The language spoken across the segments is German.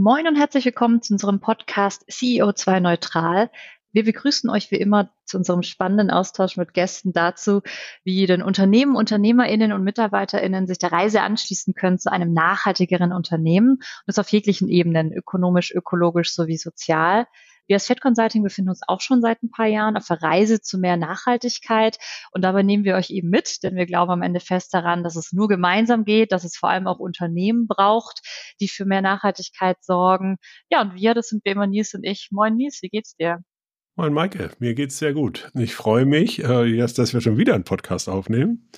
Moin und herzlich willkommen zu unserem Podcast CEO2 Neutral. Wir begrüßen euch wie immer zu unserem spannenden Austausch mit Gästen dazu, wie denn Unternehmen, UnternehmerInnen und MitarbeiterInnen sich der Reise anschließen können zu einem nachhaltigeren Unternehmen und das auf jeglichen Ebenen, ökonomisch, ökologisch sowie sozial. Wir als Fed Consulting befinden uns auch schon seit ein paar Jahren auf der Reise zu mehr Nachhaltigkeit und dabei nehmen wir euch eben mit, denn wir glauben am Ende fest daran, dass es nur gemeinsam geht, dass es vor allem auch Unternehmen braucht, die für mehr Nachhaltigkeit sorgen. Ja, und wir, das sind wie immer Nils und ich. Moin Nils, wie geht's dir? Moin Maike, mir geht's sehr gut. Ich freue mich, äh, dass wir schon wieder einen Podcast aufnehmen.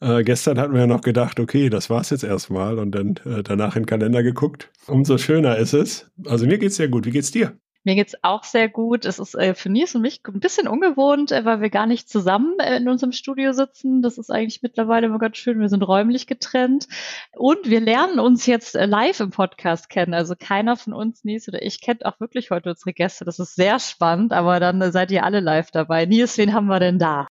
Äh, gestern hatten wir ja noch gedacht, okay, das war's jetzt erstmal und dann äh, danach in den Kalender geguckt. Umso schöner ist es. Also mir geht's sehr gut. Wie geht's dir? Mir geht's auch sehr gut. Es ist äh, für Nils und mich ein bisschen ungewohnt, äh, weil wir gar nicht zusammen äh, in unserem Studio sitzen. Das ist eigentlich mittlerweile immer ganz schön. Wir sind räumlich getrennt. Und wir lernen uns jetzt äh, live im Podcast kennen. Also keiner von uns, Nils oder ich, kennt auch wirklich heute unsere Gäste. Das ist sehr spannend, aber dann äh, seid ihr alle live dabei. Nils, wen haben wir denn da?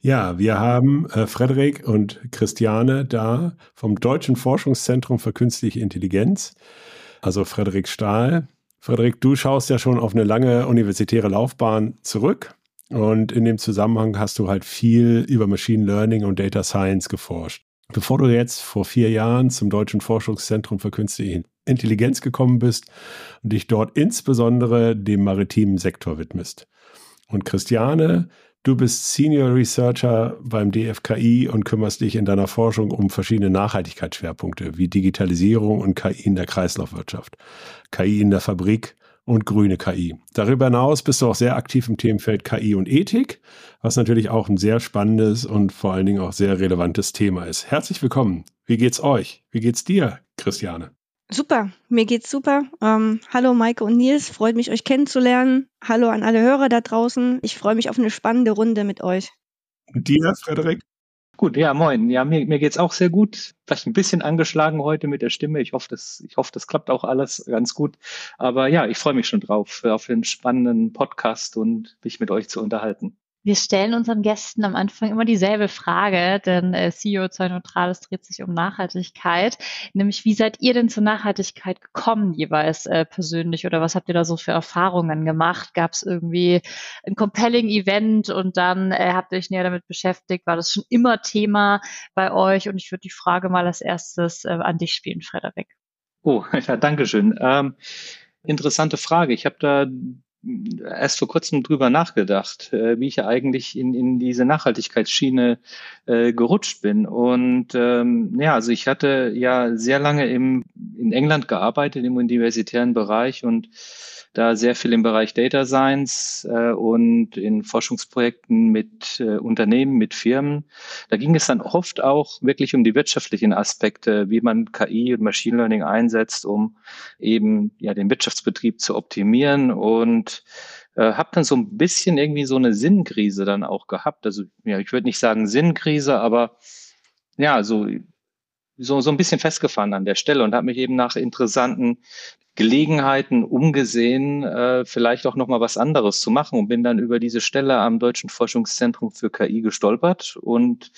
Ja, wir haben äh, Frederik und Christiane da vom Deutschen Forschungszentrum für Künstliche Intelligenz, also Frederik Stahl Frederik, du schaust ja schon auf eine lange universitäre Laufbahn zurück und in dem Zusammenhang hast du halt viel über Machine Learning und Data Science geforscht. Bevor du jetzt vor vier Jahren zum Deutschen Forschungszentrum für Künstliche Intelligenz gekommen bist und dich dort insbesondere dem maritimen Sektor widmest. Und Christiane Du bist Senior Researcher beim DFKI und kümmerst dich in deiner Forschung um verschiedene Nachhaltigkeitsschwerpunkte wie Digitalisierung und KI in der Kreislaufwirtschaft, KI in der Fabrik und grüne KI. Darüber hinaus bist du auch sehr aktiv im Themenfeld KI und Ethik, was natürlich auch ein sehr spannendes und vor allen Dingen auch sehr relevantes Thema ist. Herzlich willkommen. Wie geht's euch? Wie geht's dir, Christiane? Super, mir geht's super. Ähm, hallo Maike und Nils, freut mich, euch kennenzulernen. Hallo an alle Hörer da draußen. Ich freue mich auf eine spannende Runde mit euch. Und dir, Frederik? Gut, ja, moin. Ja, mir, mir geht's auch sehr gut. Vielleicht ein bisschen angeschlagen heute mit der Stimme. Ich hoffe, das, ich hoffe, das klappt auch alles ganz gut. Aber ja, ich freue mich schon drauf, auf den spannenden Podcast und mich mit euch zu unterhalten. Wir stellen unseren Gästen am Anfang immer dieselbe Frage, denn äh, CEO 2 Neutrales dreht sich um Nachhaltigkeit. Nämlich, wie seid ihr denn zur Nachhaltigkeit gekommen, jeweils äh, persönlich? Oder was habt ihr da so für Erfahrungen gemacht? Gab es irgendwie ein compelling Event und dann äh, habt ihr euch näher damit beschäftigt? War das schon immer Thema bei euch? Und ich würde die Frage mal als erstes äh, an dich spielen, Frederik. Oh, ja, danke schön. Ähm, interessante Frage. Ich habe da erst vor kurzem drüber nachgedacht, äh, wie ich ja eigentlich in, in diese Nachhaltigkeitsschiene äh, gerutscht bin. Und ähm, ja, also ich hatte ja sehr lange im, in England gearbeitet im universitären Bereich und da sehr viel im Bereich Data Science äh, und in Forschungsprojekten mit äh, Unternehmen, mit Firmen. Da ging es dann oft auch wirklich um die wirtschaftlichen Aspekte, wie man KI und Machine Learning einsetzt, um eben ja den Wirtschaftsbetrieb zu optimieren und äh, habe dann so ein bisschen irgendwie so eine Sinnkrise dann auch gehabt. Also ja, ich würde nicht sagen Sinnkrise, aber ja, so so, so ein bisschen festgefahren an der Stelle und habe mich eben nach interessanten Gelegenheiten umgesehen, äh, vielleicht auch noch mal was anderes zu machen und bin dann über diese Stelle am Deutschen Forschungszentrum für KI gestolpert. Und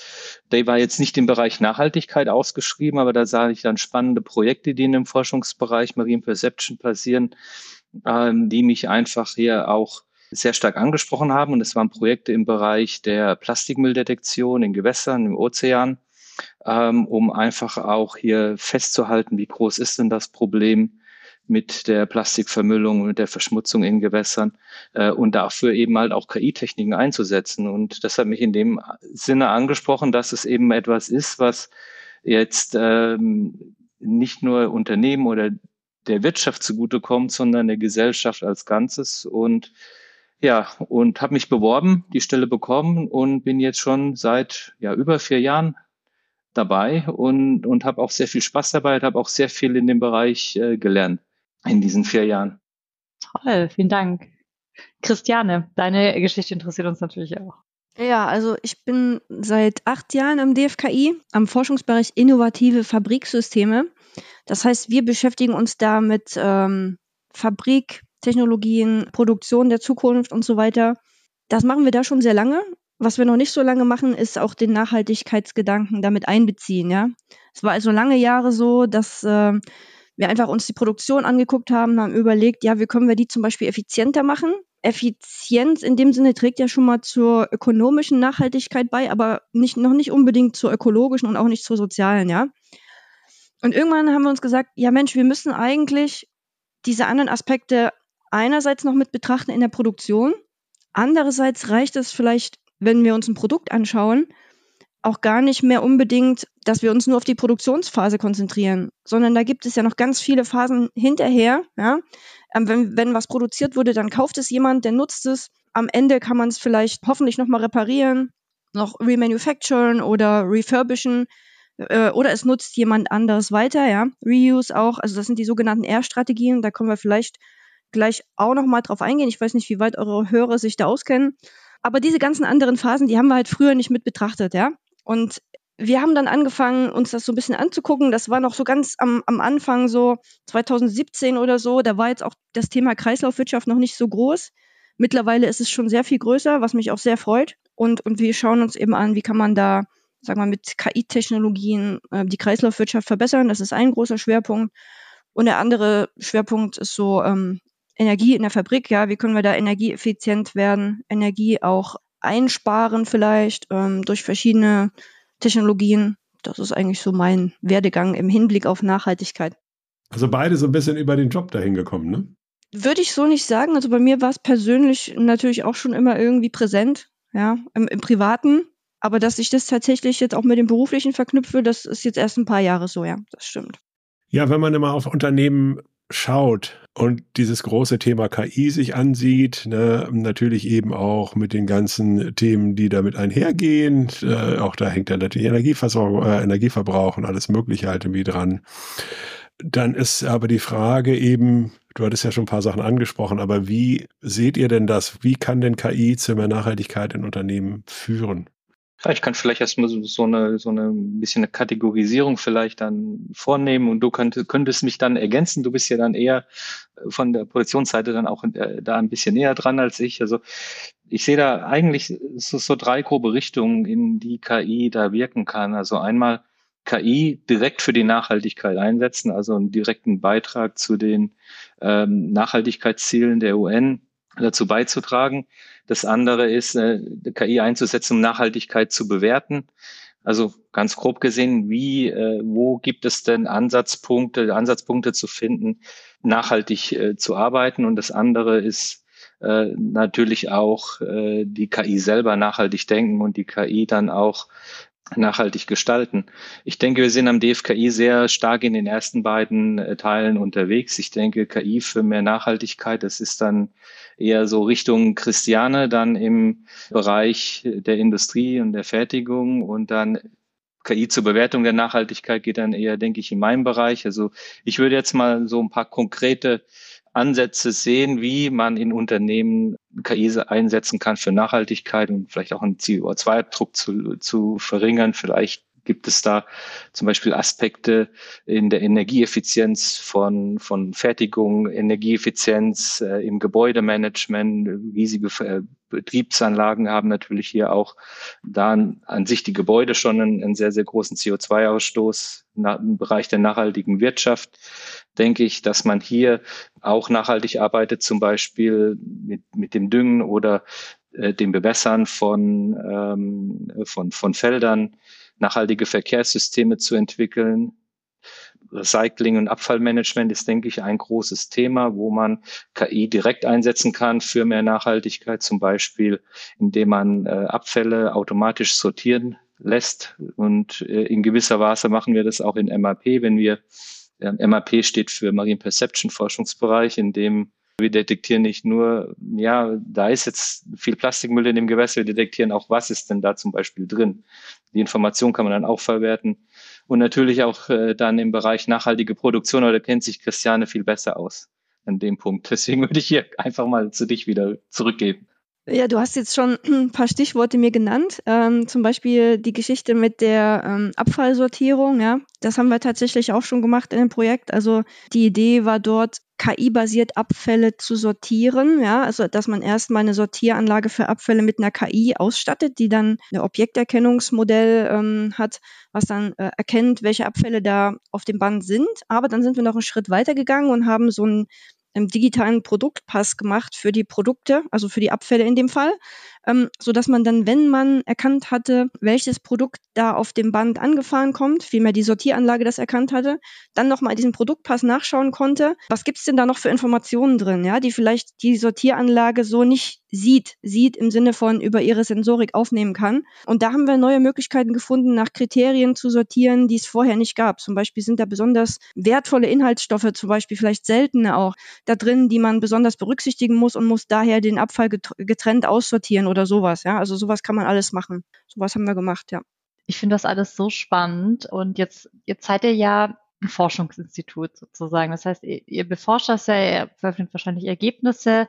der war jetzt nicht im Bereich Nachhaltigkeit ausgeschrieben, aber da sah ich dann spannende Projekte, die in dem Forschungsbereich Marine Perception passieren, ähm, die mich einfach hier auch sehr stark angesprochen haben. Und es waren Projekte im Bereich der Plastikmülldetektion in Gewässern, im Ozean ähm, um einfach auch hier festzuhalten, wie groß ist denn das Problem mit der Plastikvermüllung und der Verschmutzung in Gewässern äh, und dafür eben halt auch KI-Techniken einzusetzen. Und das hat mich in dem Sinne angesprochen, dass es eben etwas ist, was jetzt ähm, nicht nur Unternehmen oder der Wirtschaft zugutekommt, sondern der Gesellschaft als Ganzes. Und ja, und habe mich beworben, die Stelle bekommen und bin jetzt schon seit ja über vier Jahren dabei und, und habe auch sehr viel Spaß dabei, habe auch sehr viel in dem Bereich äh, gelernt in diesen vier Jahren. Toll, vielen Dank. Christiane, deine Geschichte interessiert uns natürlich auch. Ja, also ich bin seit acht Jahren am DFKI, am Forschungsbereich innovative Fabriksysteme. Das heißt, wir beschäftigen uns da mit ähm, Fabriktechnologien, Produktion der Zukunft und so weiter. Das machen wir da schon sehr lange. Was wir noch nicht so lange machen, ist auch den Nachhaltigkeitsgedanken damit einbeziehen. Ja, es war also lange Jahre so, dass äh, wir einfach uns die Produktion angeguckt haben, haben überlegt, ja, wie können wir die zum Beispiel effizienter machen? Effizienz in dem Sinne trägt ja schon mal zur ökonomischen Nachhaltigkeit bei, aber nicht, noch nicht unbedingt zur ökologischen und auch nicht zur sozialen, ja. Und irgendwann haben wir uns gesagt, ja Mensch, wir müssen eigentlich diese anderen Aspekte einerseits noch mit betrachten in der Produktion. Andererseits reicht es vielleicht, wenn wir uns ein Produkt anschauen, auch gar nicht mehr unbedingt, dass wir uns nur auf die Produktionsphase konzentrieren, sondern da gibt es ja noch ganz viele Phasen hinterher. Ja? Ähm, wenn, wenn was produziert wurde, dann kauft es jemand, der nutzt es. Am Ende kann man es vielleicht hoffentlich nochmal reparieren, noch remanufacturen oder refurbischen äh, oder es nutzt jemand anderes weiter, ja. Reuse auch, also das sind die sogenannten R-Strategien, da können wir vielleicht gleich auch nochmal drauf eingehen. Ich weiß nicht, wie weit eure Hörer sich da auskennen. Aber diese ganzen anderen Phasen, die haben wir halt früher nicht mit betrachtet, ja. Und wir haben dann angefangen, uns das so ein bisschen anzugucken. Das war noch so ganz am, am Anfang, so 2017 oder so. Da war jetzt auch das Thema Kreislaufwirtschaft noch nicht so groß. Mittlerweile ist es schon sehr viel größer, was mich auch sehr freut. Und, und wir schauen uns eben an, wie kann man da, sagen wir mit KI-Technologien äh, die Kreislaufwirtschaft verbessern. Das ist ein großer Schwerpunkt. Und der andere Schwerpunkt ist so ähm, Energie in der Fabrik. Ja, wie können wir da energieeffizient werden, Energie auch einsparen vielleicht ähm, durch verschiedene Technologien. Das ist eigentlich so mein Werdegang im Hinblick auf Nachhaltigkeit. Also beide so ein bisschen über den Job dahin gekommen, ne? Würde ich so nicht sagen. Also bei mir war es persönlich natürlich auch schon immer irgendwie präsent, ja, im, im Privaten. Aber dass ich das tatsächlich jetzt auch mit dem Beruflichen verknüpfe, das ist jetzt erst ein paar Jahre so, ja, das stimmt. Ja, wenn man immer auf Unternehmen schaut und dieses große Thema KI sich ansieht, ne, natürlich eben auch mit den ganzen Themen, die damit einhergehen, äh, auch da hängt dann natürlich Energieversorgung, äh, Energieverbrauch und alles Mögliche halt irgendwie dran. Dann ist aber die Frage eben, du hattest ja schon ein paar Sachen angesprochen, aber wie seht ihr denn das? Wie kann denn KI zu mehr Nachhaltigkeit in Unternehmen führen? Ja, ich kann vielleicht erstmal so, so eine so eine ein bisschen eine Kategorisierung vielleicht dann vornehmen und du könntest, könntest mich dann ergänzen. Du bist ja dann eher äh, von der Produktionsseite dann auch äh, da ein bisschen näher dran als ich. Also ich sehe da eigentlich so, so drei grobe Richtungen, in die KI da wirken kann. Also einmal KI direkt für die Nachhaltigkeit einsetzen, also einen direkten Beitrag zu den ähm, Nachhaltigkeitszielen der UN dazu beizutragen. Das andere ist, äh, KI einzusetzen, um Nachhaltigkeit zu bewerten. Also ganz grob gesehen, wie, äh, wo gibt es denn Ansatzpunkte, Ansatzpunkte zu finden, nachhaltig äh, zu arbeiten? Und das andere ist äh, natürlich auch äh, die KI selber nachhaltig denken und die KI dann auch nachhaltig gestalten. Ich denke, wir sind am DFKI sehr stark in den ersten beiden äh, Teilen unterwegs. Ich denke, KI für mehr Nachhaltigkeit, das ist dann eher so Richtung Christiane, dann im Bereich der Industrie und der Fertigung und dann KI zur Bewertung der Nachhaltigkeit geht dann eher, denke ich, in meinem Bereich. Also ich würde jetzt mal so ein paar konkrete Ansätze sehen, wie man in Unternehmen KI einsetzen kann für Nachhaltigkeit und vielleicht auch einen CO2-Druck zu, zu verringern. Vielleicht gibt es da zum Beispiel Aspekte in der Energieeffizienz von, von Fertigung, Energieeffizienz äh, im Gebäudemanagement, riesige äh, Betriebsanlagen haben natürlich hier auch da an, an sich die Gebäude schon einen, einen sehr, sehr großen CO2-Ausstoß im Bereich der nachhaltigen Wirtschaft denke ich, dass man hier auch nachhaltig arbeitet, zum Beispiel mit, mit dem Düngen oder äh, dem Bewässern von, ähm, von, von Feldern, nachhaltige Verkehrssysteme zu entwickeln. Recycling und Abfallmanagement ist, denke ich, ein großes Thema, wo man KI direkt einsetzen kann für mehr Nachhaltigkeit, zum Beispiel indem man äh, Abfälle automatisch sortieren lässt. Und äh, in gewisser Weise machen wir das auch in MAP, wenn wir MAP steht für Marine Perception Forschungsbereich, in dem wir detektieren nicht nur, ja, da ist jetzt viel Plastikmüll in dem Gewässer, wir detektieren auch, was ist denn da zum Beispiel drin. Die Information kann man dann auch verwerten. Und natürlich auch äh, dann im Bereich nachhaltige Produktion, oder kennt sich Christiane viel besser aus an dem Punkt. Deswegen würde ich hier einfach mal zu dich wieder zurückgeben. Ja, du hast jetzt schon ein paar Stichworte mir genannt. Ähm, zum Beispiel die Geschichte mit der ähm, Abfallsortierung. Ja, das haben wir tatsächlich auch schon gemacht in dem Projekt. Also die Idee war dort KI-basiert Abfälle zu sortieren. Ja, also dass man erstmal eine Sortieranlage für Abfälle mit einer KI ausstattet, die dann ein Objekterkennungsmodell ähm, hat, was dann äh, erkennt, welche Abfälle da auf dem Band sind. Aber dann sind wir noch einen Schritt weiter gegangen und haben so ein einen digitalen Produktpass gemacht für die Produkte, also für die Abfälle in dem Fall, ähm, so dass man dann, wenn man erkannt hatte, welches Produkt da auf dem Band angefahren kommt, vielmehr die Sortieranlage das erkannt hatte, dann nochmal diesen Produktpass nachschauen konnte, was gibt's denn da noch für Informationen drin, ja, die vielleicht die Sortieranlage so nicht sieht, sieht im Sinne von über ihre Sensorik aufnehmen kann. Und da haben wir neue Möglichkeiten gefunden, nach Kriterien zu sortieren, die es vorher nicht gab. Zum Beispiel sind da besonders wertvolle Inhaltsstoffe, zum Beispiel vielleicht seltene auch, da drin, die man besonders berücksichtigen muss und muss daher den Abfall getrennt aussortieren oder sowas. Ja, also sowas kann man alles machen. Sowas haben wir gemacht, ja. Ich finde das alles so spannend und jetzt, jetzt seid ihr ja Forschungsinstitut sozusagen. Das heißt, ihr, ihr beforscht das ja, ihr veröffentlicht wahrscheinlich Ergebnisse.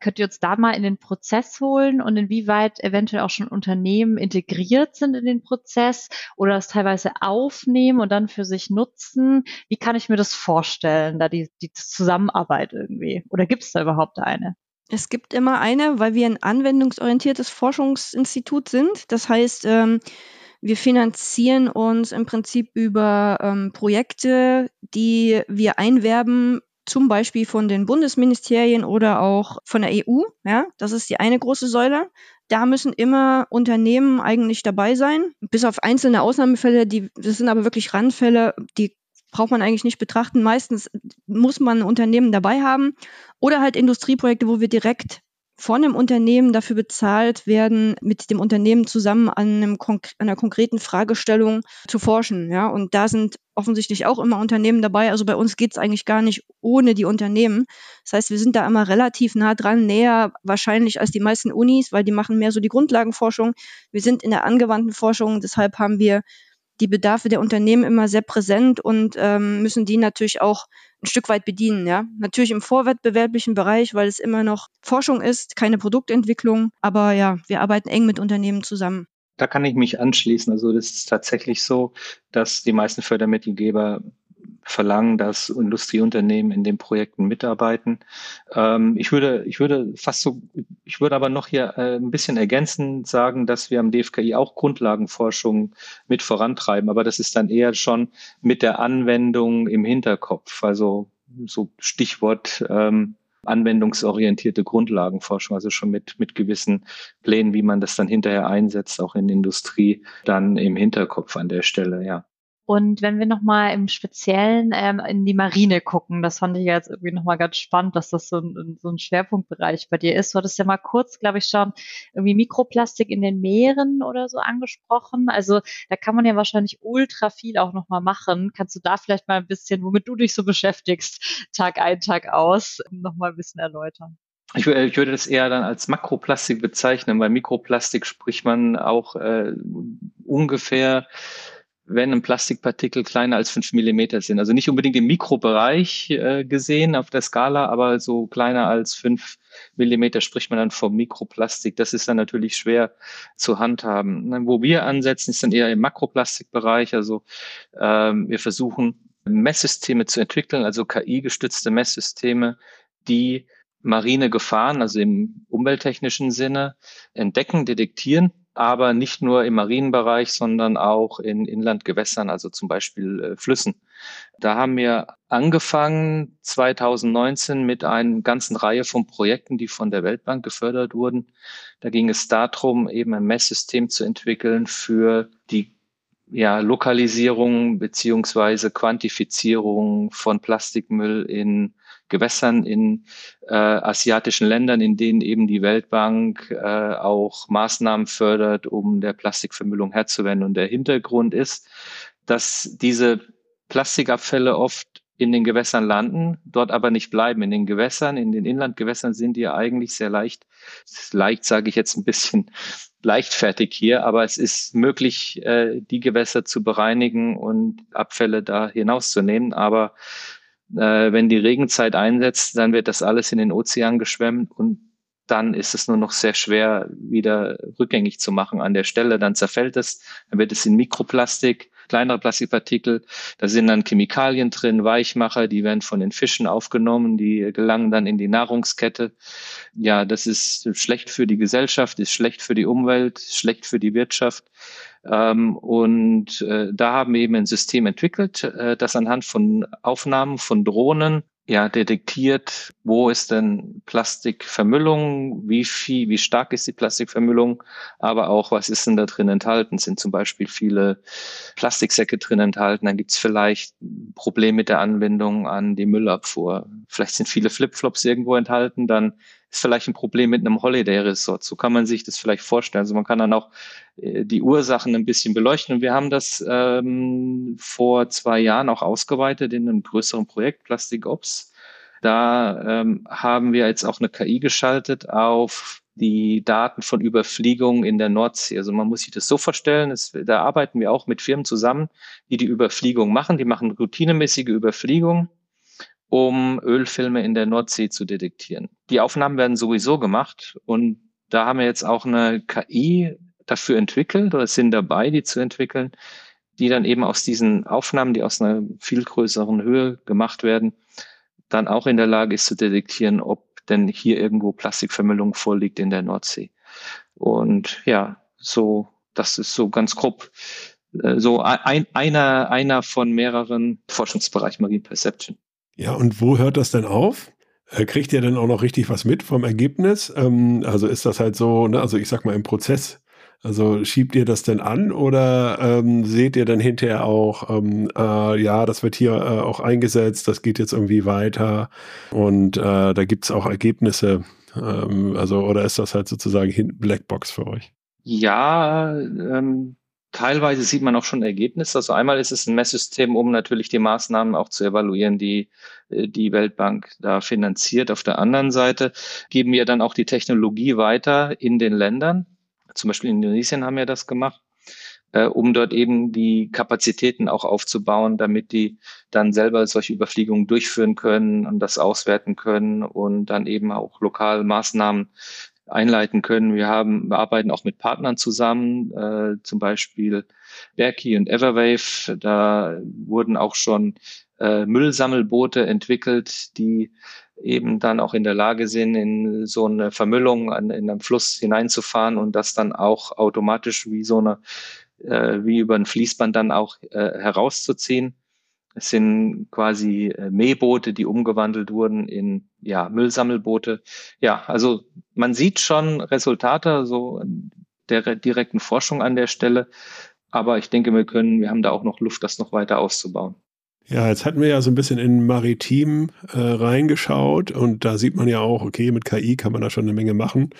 Könnt ihr uns da mal in den Prozess holen und inwieweit eventuell auch schon Unternehmen integriert sind in den Prozess oder das teilweise aufnehmen und dann für sich nutzen? Wie kann ich mir das vorstellen, da die, die Zusammenarbeit irgendwie? Oder gibt es da überhaupt eine? Es gibt immer eine, weil wir ein anwendungsorientiertes Forschungsinstitut sind. Das heißt, ähm, wir finanzieren uns im Prinzip über ähm, Projekte, die wir einwerben, zum Beispiel von den Bundesministerien oder auch von der EU. Ja, das ist die eine große Säule. Da müssen immer Unternehmen eigentlich dabei sein, bis auf einzelne Ausnahmefälle, die, das sind aber wirklich Randfälle, die braucht man eigentlich nicht betrachten. Meistens muss man ein Unternehmen dabei haben oder halt Industrieprojekte, wo wir direkt von einem Unternehmen dafür bezahlt werden, mit dem Unternehmen zusammen an, einem an einer konkreten Fragestellung zu forschen. Ja, und da sind offensichtlich auch immer Unternehmen dabei. Also bei uns geht es eigentlich gar nicht ohne die Unternehmen. Das heißt, wir sind da immer relativ nah dran, näher wahrscheinlich als die meisten Unis, weil die machen mehr so die Grundlagenforschung. Wir sind in der angewandten Forschung, deshalb haben wir die Bedarfe der Unternehmen immer sehr präsent und ähm, müssen die natürlich auch ein Stück weit bedienen. Ja, natürlich im vorwettbewerblichen Bereich, weil es immer noch Forschung ist, keine Produktentwicklung. Aber ja, wir arbeiten eng mit Unternehmen zusammen. Da kann ich mich anschließen. Also das ist tatsächlich so, dass die meisten Fördermittelgeber verlangen, dass Industrieunternehmen in den Projekten mitarbeiten. Ähm, ich würde, ich würde fast so, ich würde aber noch hier äh, ein bisschen ergänzend sagen, dass wir am DFKI auch Grundlagenforschung mit vorantreiben, aber das ist dann eher schon mit der Anwendung im Hinterkopf. Also so Stichwort ähm, anwendungsorientierte Grundlagenforschung, also schon mit, mit gewissen Plänen, wie man das dann hinterher einsetzt, auch in Industrie, dann im Hinterkopf an der Stelle, ja. Und wenn wir nochmal im Speziellen ähm, in die Marine gucken, das fand ich jetzt irgendwie nochmal ganz spannend, dass das so ein, so ein Schwerpunktbereich bei dir ist. Du hattest ja mal kurz, glaube ich, schon irgendwie Mikroplastik in den Meeren oder so angesprochen. Also da kann man ja wahrscheinlich ultra viel auch nochmal machen. Kannst du da vielleicht mal ein bisschen, womit du dich so beschäftigst, Tag ein, Tag aus, nochmal ein bisschen erläutern? Ich, würde das eher dann als Makroplastik bezeichnen, weil Mikroplastik spricht man auch äh, ungefähr wenn ein Plastikpartikel kleiner als fünf Millimeter sind. Also nicht unbedingt im Mikrobereich äh, gesehen auf der Skala, aber so kleiner als fünf Millimeter spricht man dann vom Mikroplastik. Das ist dann natürlich schwer zu handhaben. Wo wir ansetzen, ist dann eher im Makroplastikbereich. Also ähm, wir versuchen Messsysteme zu entwickeln, also KI-gestützte Messsysteme, die marine Gefahren, also im umwelttechnischen Sinne, entdecken, detektieren aber nicht nur im Marienbereich, sondern auch in Inlandgewässern, also zum Beispiel äh, Flüssen. Da haben wir angefangen 2019 mit einer ganzen Reihe von Projekten, die von der Weltbank gefördert wurden. Da ging es darum, eben ein Messsystem zu entwickeln für die ja, Lokalisierung beziehungsweise Quantifizierung von Plastikmüll in Gewässern in äh, asiatischen Ländern, in denen eben die Weltbank äh, auch Maßnahmen fördert, um der Plastikvermüllung Herr zu werden. Und der Hintergrund ist, dass diese Plastikabfälle oft in den Gewässern landen, dort aber nicht bleiben. In den Gewässern, in den Inlandgewässern sind die ja eigentlich sehr leicht, leicht sage ich jetzt ein bisschen leichtfertig hier, aber es ist möglich, äh, die Gewässer zu bereinigen und Abfälle da hinauszunehmen. Aber äh, wenn die Regenzeit einsetzt, dann wird das alles in den Ozean geschwemmt und dann ist es nur noch sehr schwer wieder rückgängig zu machen an der Stelle. Dann zerfällt es, dann wird es in Mikroplastik, kleinere Plastikpartikel. Da sind dann Chemikalien drin, Weichmacher, die werden von den Fischen aufgenommen, die gelangen dann in die Nahrungskette. Ja, das ist schlecht für die Gesellschaft, ist schlecht für die Umwelt, schlecht für die Wirtschaft. Ähm, und äh, da haben wir eben ein System entwickelt, äh, das anhand von Aufnahmen von Drohnen ja, detektiert, wo ist denn Plastikvermüllung, wie viel, wie stark ist die Plastikvermüllung, aber auch, was ist denn da drin enthalten? Sind zum Beispiel viele Plastiksäcke drin enthalten? Dann gibt es vielleicht ein Problem mit der Anbindung an die Müllabfuhr. Vielleicht sind viele Flipflops irgendwo enthalten, dann ist vielleicht ein Problem mit einem Holiday-Resort. So kann man sich das vielleicht vorstellen. Also man kann dann auch äh, die Ursachen ein bisschen beleuchten. Und wir haben das ähm, vor zwei Jahren auch ausgeweitet in einem größeren Projekt, Plastic Ops. Da ähm, haben wir jetzt auch eine KI geschaltet auf die Daten von Überfliegungen in der Nordsee. Also man muss sich das so vorstellen, es, da arbeiten wir auch mit Firmen zusammen, die die Überfliegung machen. Die machen routinemäßige Überfliegungen um Ölfilme in der Nordsee zu detektieren. Die Aufnahmen werden sowieso gemacht und da haben wir jetzt auch eine KI dafür entwickelt oder sind dabei, die zu entwickeln, die dann eben aus diesen Aufnahmen, die aus einer viel größeren Höhe gemacht werden, dann auch in der Lage ist zu detektieren, ob denn hier irgendwo Plastikvermüllung vorliegt in der Nordsee. Und ja, so, das ist so ganz grob äh, so ein, einer, einer von mehreren Forschungsbereichen Marine Perception. Ja, und wo hört das denn auf? Äh, kriegt ihr denn auch noch richtig was mit vom Ergebnis? Ähm, also ist das halt so, ne, also ich sag mal im Prozess, also schiebt ihr das denn an oder ähm, seht ihr dann hinterher auch, ähm, äh, ja, das wird hier äh, auch eingesetzt, das geht jetzt irgendwie weiter und äh, da gibt's auch Ergebnisse? Ähm, also, oder ist das halt sozusagen Blackbox für euch? Ja, ähm, Teilweise sieht man auch schon Ergebnisse. Also einmal ist es ein Messsystem, um natürlich die Maßnahmen auch zu evaluieren, die äh, die Weltbank da finanziert. Auf der anderen Seite geben wir dann auch die Technologie weiter in den Ländern. Zum Beispiel in Indonesien haben wir das gemacht, äh, um dort eben die Kapazitäten auch aufzubauen, damit die dann selber solche Überfliegungen durchführen können und das auswerten können und dann eben auch lokal Maßnahmen einleiten können. Wir haben, wir arbeiten auch mit Partnern zusammen, äh, zum Beispiel Berkey und Everwave. Da wurden auch schon äh, Müllsammelboote entwickelt, die eben dann auch in der Lage sind, in so eine Vermüllung an, in einem Fluss hineinzufahren und das dann auch automatisch wie so eine, äh, wie über ein Fließband dann auch äh, herauszuziehen. Es sind quasi äh, Mähboote, die umgewandelt wurden in ja, Müllsammelboote. Ja, also man sieht schon Resultate so der direkten Forschung an der Stelle. Aber ich denke, wir können, wir haben da auch noch Luft, das noch weiter auszubauen. Ja, jetzt hatten wir ja so ein bisschen in Maritim äh, reingeschaut und da sieht man ja auch, okay, mit KI kann man da schon eine Menge machen.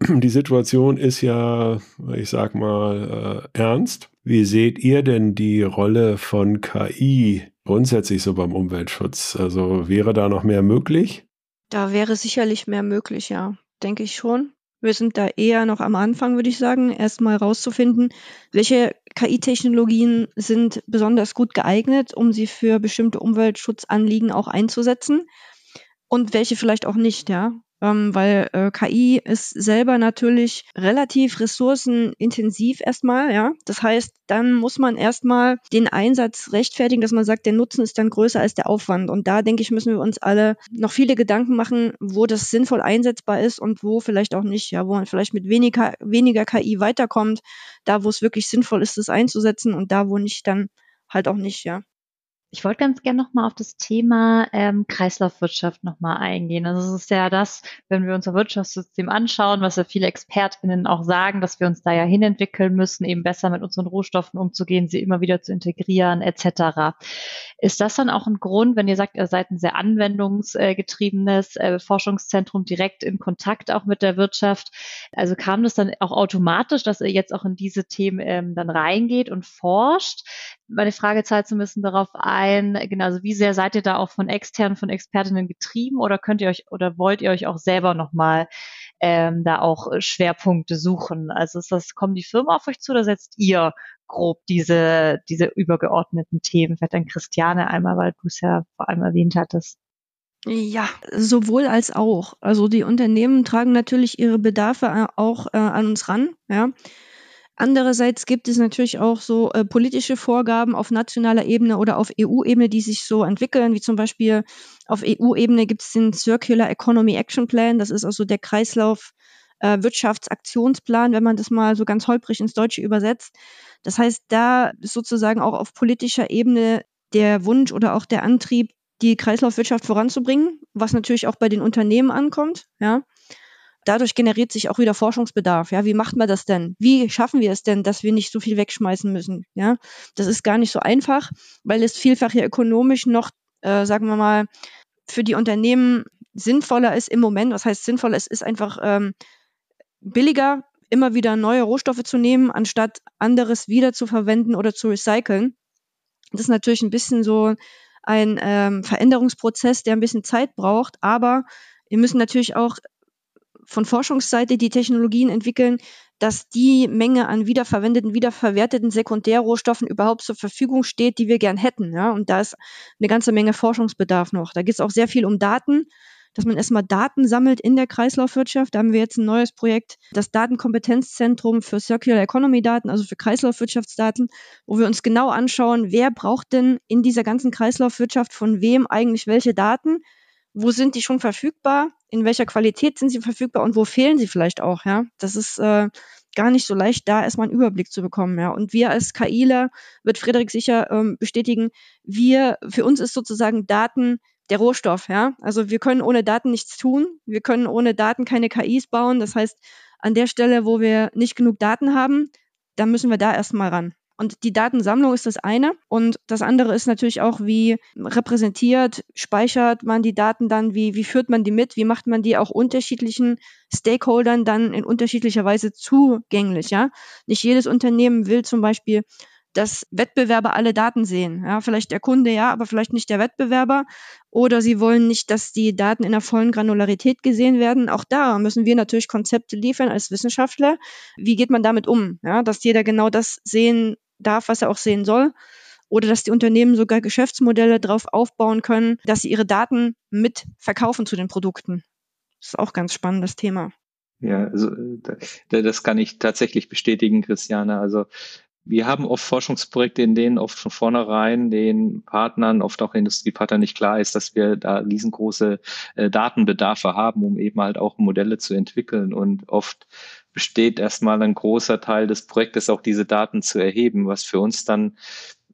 Die Situation ist ja, ich sag mal, äh, ernst. Wie seht ihr denn die Rolle von KI grundsätzlich so beim Umweltschutz? Also wäre da noch mehr möglich? Da wäre sicherlich mehr möglich, ja, denke ich schon. Wir sind da eher noch am Anfang, würde ich sagen, erstmal rauszufinden, welche KI-Technologien sind besonders gut geeignet, um sie für bestimmte Umweltschutzanliegen auch einzusetzen und welche vielleicht auch nicht, ja ähm, weil äh, KI ist selber natürlich relativ ressourcenintensiv erstmal, ja. Das heißt, dann muss man erstmal den Einsatz rechtfertigen, dass man sagt, der Nutzen ist dann größer als der Aufwand. Und da denke ich, müssen wir uns alle noch viele Gedanken machen, wo das sinnvoll einsetzbar ist und wo vielleicht auch nicht, ja, wo man vielleicht mit weniger, weniger KI weiterkommt, da wo es wirklich sinnvoll ist, es einzusetzen und da wo nicht, dann halt auch nicht, ja. Ich wollte ganz gerne nochmal auf das Thema ähm, Kreislaufwirtschaft nochmal eingehen. Also es ist ja das, wenn wir unser Wirtschaftssystem anschauen, was ja viele ExpertInnen auch sagen, dass wir uns da ja hinentwickeln müssen, eben besser mit unseren Rohstoffen umzugehen, sie immer wieder zu integrieren, etc. Ist das dann auch ein Grund, wenn ihr sagt, ihr seid ein sehr anwendungsgetriebenes äh, Forschungszentrum direkt in Kontakt auch mit der Wirtschaft? Also kam das dann auch automatisch, dass ihr jetzt auch in diese Themen ähm, dann reingeht und forscht? Meine Frage zahlt so ein bisschen darauf ein, genau, also wie sehr seid ihr da auch von externen, von Expertinnen getrieben oder könnt ihr euch oder wollt ihr euch auch selber nochmal ähm, da auch Schwerpunkte suchen? Also ist das, kommen die Firmen auf euch zu oder setzt ihr grob diese, diese übergeordneten Themen? Vielleicht dann Christiane einmal, weil du es ja vor allem erwähnt hattest. Ja, sowohl als auch. Also die Unternehmen tragen natürlich ihre Bedarfe äh, auch äh, an uns ran. Ja. Andererseits gibt es natürlich auch so äh, politische Vorgaben auf nationaler Ebene oder auf EU-Ebene, die sich so entwickeln, wie zum Beispiel auf EU-Ebene gibt es den Circular Economy Action Plan. Das ist also der Kreislauf äh, Wirtschaftsaktionsplan, wenn man das mal so ganz holprig ins Deutsche übersetzt. Das heißt, da ist sozusagen auch auf politischer Ebene der Wunsch oder auch der Antrieb, die Kreislaufwirtschaft voranzubringen, was natürlich auch bei den Unternehmen ankommt, ja. Dadurch generiert sich auch wieder Forschungsbedarf. Ja, wie macht man das denn? Wie schaffen wir es denn, dass wir nicht so viel wegschmeißen müssen? Ja, das ist gar nicht so einfach, weil es vielfach ja ökonomisch noch, äh, sagen wir mal, für die Unternehmen sinnvoller ist im Moment. Was heißt sinnvoller? Es ist einfach ähm, billiger, immer wieder neue Rohstoffe zu nehmen, anstatt anderes wieder zu verwenden oder zu recyceln. Das ist natürlich ein bisschen so ein ähm, Veränderungsprozess, der ein bisschen Zeit braucht, aber wir müssen natürlich auch von Forschungsseite die Technologien entwickeln, dass die Menge an wiederverwendeten, wiederverwerteten Sekundärrohstoffen überhaupt zur Verfügung steht, die wir gern hätten. Ja? Und da ist eine ganze Menge Forschungsbedarf noch. Da geht es auch sehr viel um Daten dass man erstmal Daten sammelt in der Kreislaufwirtschaft. Da haben wir jetzt ein neues Projekt, das Datenkompetenzzentrum für Circular Economy Daten, also für Kreislaufwirtschaftsdaten, wo wir uns genau anschauen, wer braucht denn in dieser ganzen Kreislaufwirtschaft von wem eigentlich welche Daten? Wo sind die schon verfügbar? In welcher Qualität sind sie verfügbar und wo fehlen sie vielleicht auch? Ja, das ist äh, gar nicht so leicht, da erstmal einen Überblick zu bekommen. Ja. Und wir als KIler, wird Frederik sicher ähm, bestätigen, wir, für uns ist sozusagen Daten der Rohstoff, ja. Also wir können ohne Daten nichts tun. Wir können ohne Daten keine KIs bauen. Das heißt, an der Stelle, wo wir nicht genug Daten haben, dann müssen wir da erstmal ran. Und die Datensammlung ist das eine. Und das andere ist natürlich auch, wie repräsentiert, speichert man die Daten dann, wie, wie führt man die mit, wie macht man die auch unterschiedlichen Stakeholdern dann in unterschiedlicher Weise zugänglich, ja. Nicht jedes Unternehmen will zum Beispiel dass Wettbewerber alle Daten sehen. Ja, vielleicht der Kunde ja, aber vielleicht nicht der Wettbewerber. Oder sie wollen nicht, dass die Daten in der vollen Granularität gesehen werden. Auch da müssen wir natürlich Konzepte liefern als Wissenschaftler. Wie geht man damit um? Ja, dass jeder genau das sehen darf, was er auch sehen soll. Oder dass die Unternehmen sogar Geschäftsmodelle darauf aufbauen können, dass sie ihre Daten mit verkaufen zu den Produkten. Das ist auch ganz spannendes Thema. Ja, also das kann ich tatsächlich bestätigen, Christiane. Also wir haben oft Forschungsprojekte, in denen oft von vornherein den Partnern, oft auch Industriepartnern nicht klar ist, dass wir da riesengroße äh, Datenbedarfe haben, um eben halt auch Modelle zu entwickeln. Und oft besteht erstmal ein großer Teil des Projektes auch diese Daten zu erheben, was für uns dann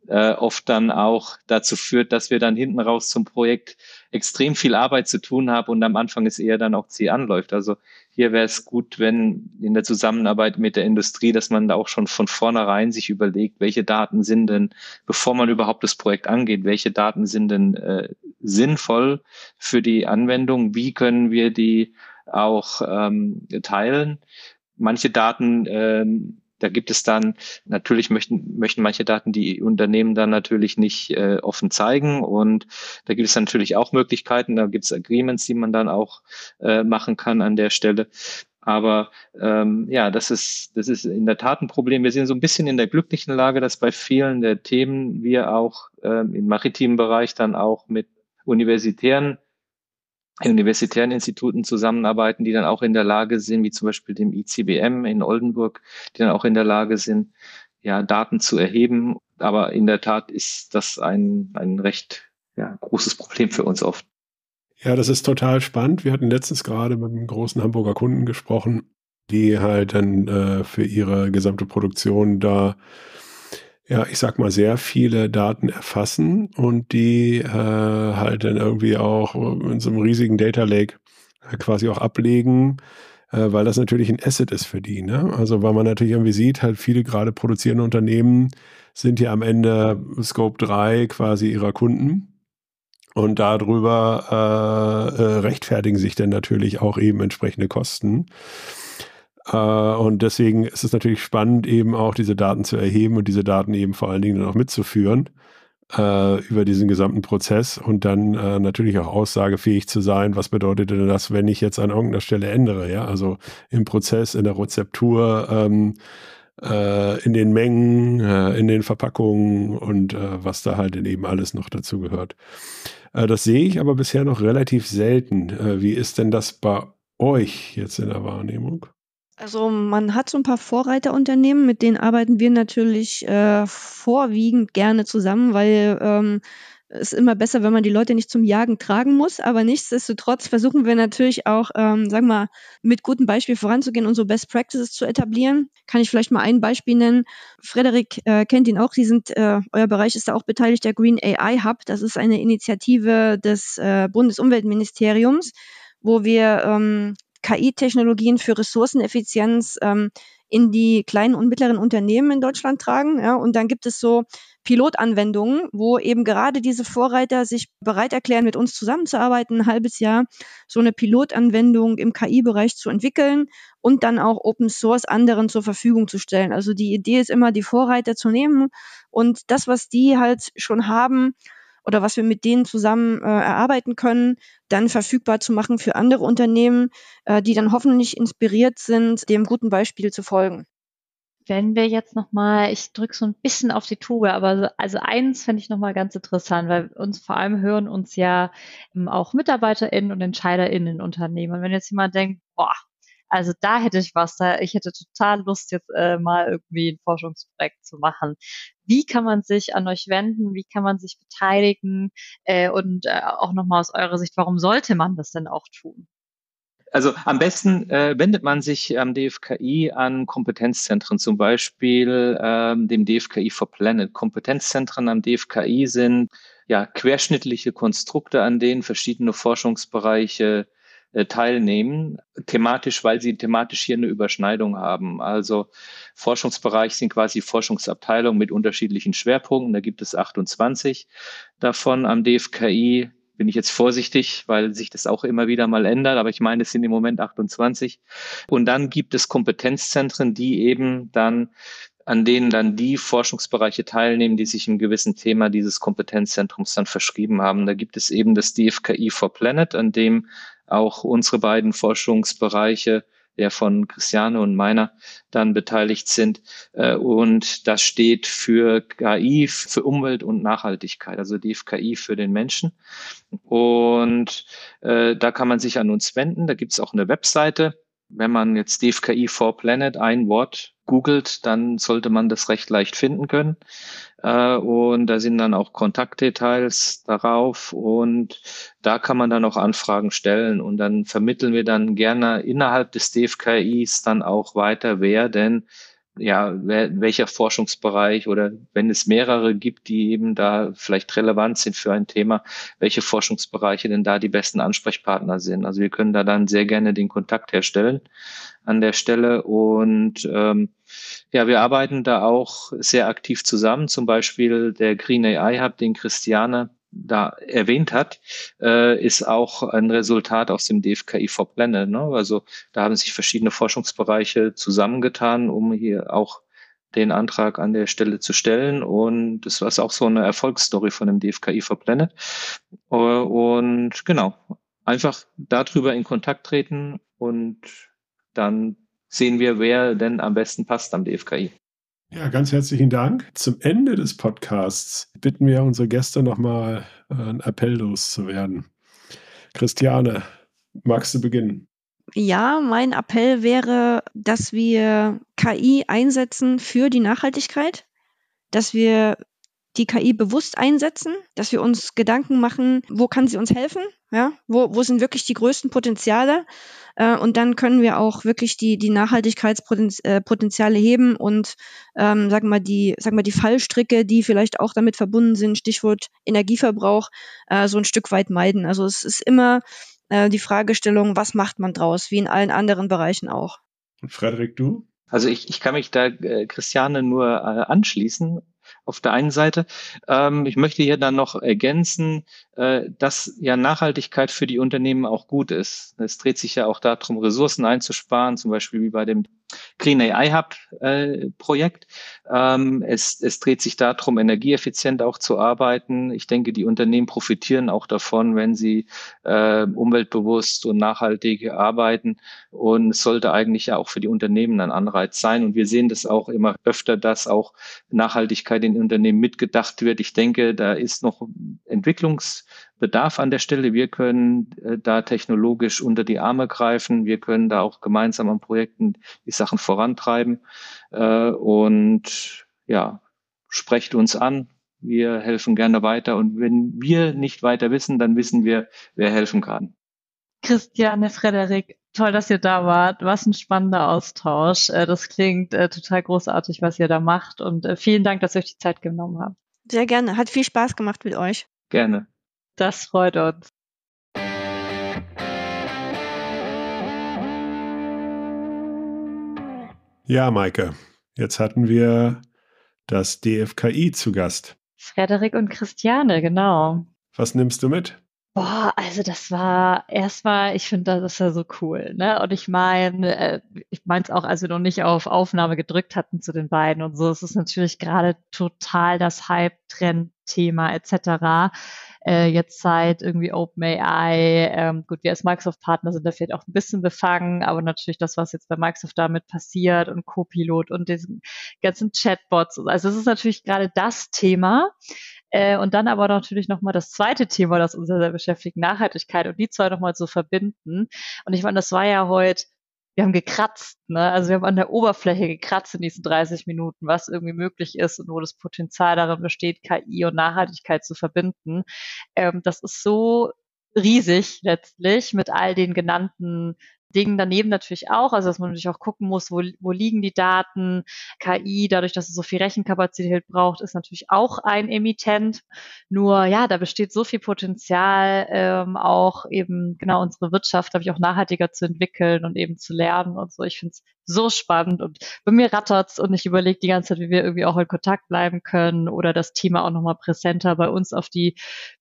äh, oft dann auch dazu führt, dass wir dann hinten raus zum Projekt extrem viel Arbeit zu tun haben und am Anfang ist eher dann auch Ziel anläuft. Also hier wäre es gut, wenn in der Zusammenarbeit mit der Industrie, dass man da auch schon von vornherein sich überlegt, welche Daten sind denn, bevor man überhaupt das Projekt angeht, welche Daten sind denn äh, sinnvoll für die Anwendung, wie können wir die auch ähm, teilen. Manche Daten ähm, da gibt es dann, natürlich möchten, möchten manche Daten die Unternehmen dann natürlich nicht äh, offen zeigen und da gibt es natürlich auch Möglichkeiten, da gibt es Agreements, die man dann auch äh, machen kann an der Stelle. Aber ähm, ja, das ist, das ist in der Tat ein Problem. Wir sind so ein bisschen in der glücklichen Lage, dass bei vielen der Themen wir auch ähm, im maritimen Bereich dann auch mit universitären universitären Instituten zusammenarbeiten, die dann auch in der Lage sind, wie zum Beispiel dem ICBM in Oldenburg, die dann auch in der Lage sind, ja, Daten zu erheben. Aber in der Tat ist das ein, ein recht ja, großes Problem für uns oft. Ja, das ist total spannend. Wir hatten letztens gerade mit einem großen Hamburger Kunden gesprochen, die halt dann äh, für ihre gesamte Produktion da ja, ich sag mal, sehr viele Daten erfassen und die äh, halt dann irgendwie auch in so einem riesigen Data Lake äh, quasi auch ablegen, äh, weil das natürlich ein Asset ist für die. Ne? Also weil man natürlich irgendwie sieht, halt viele gerade produzierende Unternehmen sind ja am Ende Scope 3 quasi ihrer Kunden. Und darüber äh, äh, rechtfertigen sich dann natürlich auch eben entsprechende Kosten. Äh, und deswegen ist es natürlich spannend, eben auch diese Daten zu erheben und diese Daten eben vor allen Dingen dann auch mitzuführen äh, über diesen gesamten Prozess und dann äh, natürlich auch aussagefähig zu sein. Was bedeutet denn das, wenn ich jetzt an irgendeiner Stelle ändere? Ja, also im Prozess, in der Rezeptur, ähm, äh, in den Mengen, äh, in den Verpackungen und äh, was da halt eben alles noch dazu gehört. Das sehe ich aber bisher noch relativ selten. Wie ist denn das bei euch jetzt in der Wahrnehmung? Also man hat so ein paar Vorreiterunternehmen, mit denen arbeiten wir natürlich äh, vorwiegend gerne zusammen, weil ähm, ist immer besser, wenn man die Leute nicht zum Jagen tragen muss, aber nichtsdestotrotz versuchen wir natürlich auch, ähm, sagen wir mal, mit gutem Beispiel voranzugehen und so Best Practices zu etablieren. Kann ich vielleicht mal ein Beispiel nennen? Frederik äh, kennt ihn auch, Sie sind, äh, euer Bereich ist da auch beteiligt, der Green AI Hub. Das ist eine Initiative des äh, Bundesumweltministeriums, wo wir ähm, KI-Technologien für Ressourceneffizienz ähm, in die kleinen und mittleren Unternehmen in Deutschland tragen. Ja, und dann gibt es so Pilotanwendungen, wo eben gerade diese Vorreiter sich bereit erklären, mit uns zusammenzuarbeiten, ein halbes Jahr so eine Pilotanwendung im KI-Bereich zu entwickeln und dann auch Open Source anderen zur Verfügung zu stellen. Also die Idee ist immer, die Vorreiter zu nehmen und das, was die halt schon haben, oder was wir mit denen zusammen äh, erarbeiten können, dann verfügbar zu machen für andere Unternehmen, äh, die dann hoffentlich inspiriert sind, dem guten Beispiel zu folgen. Wenn wir jetzt nochmal, ich drücke so ein bisschen auf die Tube, aber so, also eins fände ich nochmal ganz interessant, weil uns vor allem hören uns ja ähm, auch MitarbeiterInnen und EntscheiderInnen in Unternehmen. Und wenn jetzt jemand denkt, boah, also da hätte ich was, da ich hätte total Lust jetzt äh, mal irgendwie ein Forschungsprojekt zu machen. Wie kann man sich an euch wenden? Wie kann man sich beteiligen? Äh, und äh, auch nochmal aus eurer Sicht, warum sollte man das denn auch tun? Also am besten äh, wendet man sich am DFKI an Kompetenzzentren, zum Beispiel ähm, dem DFKI for Planet. Kompetenzzentren am DFKI sind ja querschnittliche Konstrukte, an denen verschiedene Forschungsbereiche äh, teilnehmen, thematisch, weil sie thematisch hier eine Überschneidung haben. Also Forschungsbereich sind quasi Forschungsabteilungen mit unterschiedlichen Schwerpunkten. Da gibt es 28 davon am DFKI bin ich jetzt vorsichtig, weil sich das auch immer wieder mal ändert, aber ich meine, es sind im Moment 28. Und dann gibt es Kompetenzzentren, die eben dann an denen dann die Forschungsbereiche teilnehmen, die sich im gewissen Thema dieses Kompetenzzentrums dann verschrieben haben. Da gibt es eben das DFKI for Planet, an dem auch unsere beiden Forschungsbereiche der von Christiane und meiner dann beteiligt sind. Äh, und das steht für KI, für Umwelt und Nachhaltigkeit, also DFKI für den Menschen. Und äh, da kann man sich an uns wenden. Da gibt es auch eine Webseite. Wenn man jetzt DFKI for Planet ein Wort googelt, dann sollte man das recht leicht finden können. Äh, und da sind dann auch Kontaktdetails darauf und da kann man dann auch Anfragen stellen und dann vermitteln wir dann gerne innerhalb des DFKIs dann auch weiter, wer denn ja, welcher Forschungsbereich oder wenn es mehrere gibt, die eben da vielleicht relevant sind für ein Thema, welche Forschungsbereiche denn da die besten Ansprechpartner sind. Also wir können da dann sehr gerne den Kontakt herstellen an der Stelle und ähm, ja, wir arbeiten da auch sehr aktiv zusammen. Zum Beispiel der Green AI Hub, den Christiane da erwähnt hat, äh, ist auch ein Resultat aus dem DFKI for Planet. Ne? Also da haben sich verschiedene Forschungsbereiche zusammengetan, um hier auch den Antrag an der Stelle zu stellen. Und das war auch so eine Erfolgsstory von dem DFKI for Planet. Äh, und genau, einfach darüber in Kontakt treten und dann sehen wir, wer denn am besten passt am DFKI. Ja, ganz herzlichen Dank. Zum Ende des Podcasts bitten wir unsere Gäste nochmal äh, einen Appell loszuwerden. Christiane, magst du beginnen? Ja, mein Appell wäre, dass wir KI einsetzen für die Nachhaltigkeit, dass wir die KI bewusst einsetzen, dass wir uns Gedanken machen, wo kann sie uns helfen, ja, wo, wo sind wirklich die größten Potenziale äh, und dann können wir auch wirklich die, die Nachhaltigkeitspotenziale äh, heben und ähm, sagen wir die, sagen wir die Fallstricke, die vielleicht auch damit verbunden sind, Stichwort Energieverbrauch, äh, so ein Stück weit meiden. Also es ist immer äh, die Fragestellung, was macht man draus, wie in allen anderen Bereichen auch. Und Frederik, du? Also ich, ich kann mich da äh, Christiane nur äh, anschließen auf der einen Seite. Ähm, ich möchte hier dann noch ergänzen, äh, dass ja Nachhaltigkeit für die Unternehmen auch gut ist. Es dreht sich ja auch darum, Ressourcen einzusparen, zum Beispiel wie bei dem Clean AI Hub äh, Projekt. Ähm, es, es dreht sich darum, energieeffizient auch zu arbeiten. Ich denke, die Unternehmen profitieren auch davon, wenn sie äh, umweltbewusst und nachhaltig arbeiten. Und es sollte eigentlich ja auch für die Unternehmen ein Anreiz sein. Und wir sehen das auch immer öfter, dass auch Nachhaltigkeit in Unternehmen mitgedacht wird. Ich denke, da ist noch Entwicklungs Bedarf an der Stelle. Wir können äh, da technologisch unter die Arme greifen. Wir können da auch gemeinsam an Projekten die Sachen vorantreiben. Äh, und ja, sprecht uns an. Wir helfen gerne weiter. Und wenn wir nicht weiter wissen, dann wissen wir, wer helfen kann. Christiane, Frederik, toll, dass ihr da wart. Was ein spannender Austausch. Äh, das klingt äh, total großartig, was ihr da macht. Und äh, vielen Dank, dass ihr euch die Zeit genommen habt. Sehr gerne. Hat viel Spaß gemacht mit euch. Gerne. Das freut uns. Ja, Maike, jetzt hatten wir das DFKI zu Gast. Frederik und Christiane, genau. Was nimmst du mit? Boah, also das war erstmal, ich finde das ist ja so cool, ne? Und ich meine, äh, ich meine es auch, als wir noch nicht auf Aufnahme gedrückt hatten zu den beiden und so, es ist natürlich gerade total das Hype-Trend-Thema etc äh, jetzt seit irgendwie OpenAI, ähm, gut, wir als Microsoft-Partner sind da vielleicht auch ein bisschen befangen, aber natürlich das, was jetzt bei Microsoft damit passiert und Copilot und diesen ganzen Chatbots. Also es ist natürlich gerade das Thema. Äh, und dann aber natürlich nochmal das zweite Thema, das uns sehr beschäftigt, Nachhaltigkeit und die zwei nochmal zu verbinden. Und ich meine, das war ja heute wir haben gekratzt, ne? Also wir haben an der Oberfläche gekratzt in diesen 30 Minuten, was irgendwie möglich ist und wo das Potenzial darin besteht, KI und Nachhaltigkeit zu verbinden. Ähm, das ist so riesig letztlich mit all den genannten Dingen daneben natürlich auch, also dass man natürlich auch gucken muss, wo, wo liegen die Daten. KI, dadurch, dass es so viel Rechenkapazität braucht, ist natürlich auch ein Emittent. Nur ja, da besteht so viel Potenzial, ähm, auch eben genau unsere Wirtschaft, glaube ich, auch nachhaltiger zu entwickeln und eben zu lernen und so. Ich finde es so spannend und bei mir rattert's und ich überlege die ganze Zeit, wie wir irgendwie auch in Kontakt bleiben können oder das Thema auch nochmal präsenter bei uns auf die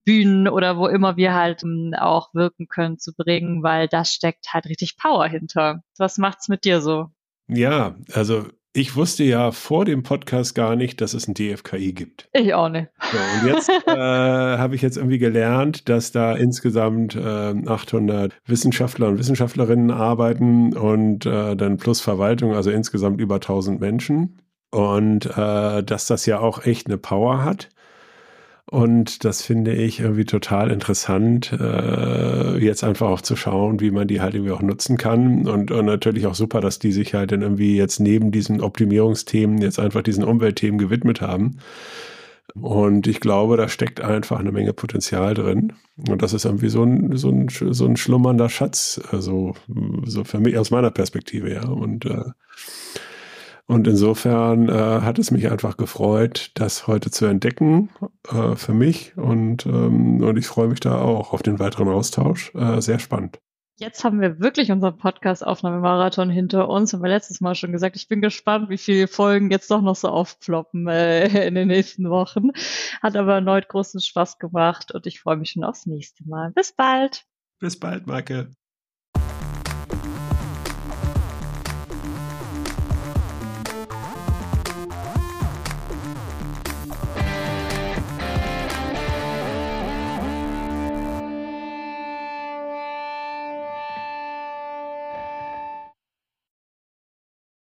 Bühnen oder wo immer wir halt ähm, auch wirken können zu bringen, weil das steckt halt richtig Power hinter. Was macht's mit dir so? Ja, also ich wusste ja vor dem Podcast gar nicht, dass es ein DFKI gibt. Ich auch nicht. So, und jetzt äh, habe ich jetzt irgendwie gelernt, dass da insgesamt äh, 800 Wissenschaftler und Wissenschaftlerinnen arbeiten und äh, dann plus Verwaltung, also insgesamt über 1000 Menschen. Und äh, dass das ja auch echt eine Power hat. Und das finde ich irgendwie total interessant, äh, jetzt einfach auch zu schauen, wie man die halt irgendwie auch nutzen kann. Und, und natürlich auch super, dass die sich halt dann irgendwie jetzt neben diesen Optimierungsthemen jetzt einfach diesen Umweltthemen gewidmet haben. Und ich glaube, da steckt einfach eine Menge Potenzial drin. Und das ist irgendwie so ein, so ein, so ein schlummernder Schatz, also so für mich aus meiner Perspektive, ja. Und äh, und insofern äh, hat es mich einfach gefreut, das heute zu entdecken äh, für mich. Und, ähm, und ich freue mich da auch auf den weiteren Austausch. Äh, sehr spannend. Jetzt haben wir wirklich unseren Podcast-Aufnahmemarathon hinter uns. Haben wir letztes Mal schon gesagt. Ich bin gespannt, wie viele Folgen jetzt doch noch so aufploppen äh, in den nächsten Wochen. Hat aber erneut großen Spaß gemacht und ich freue mich schon aufs nächste Mal. Bis bald. Bis bald, Marke.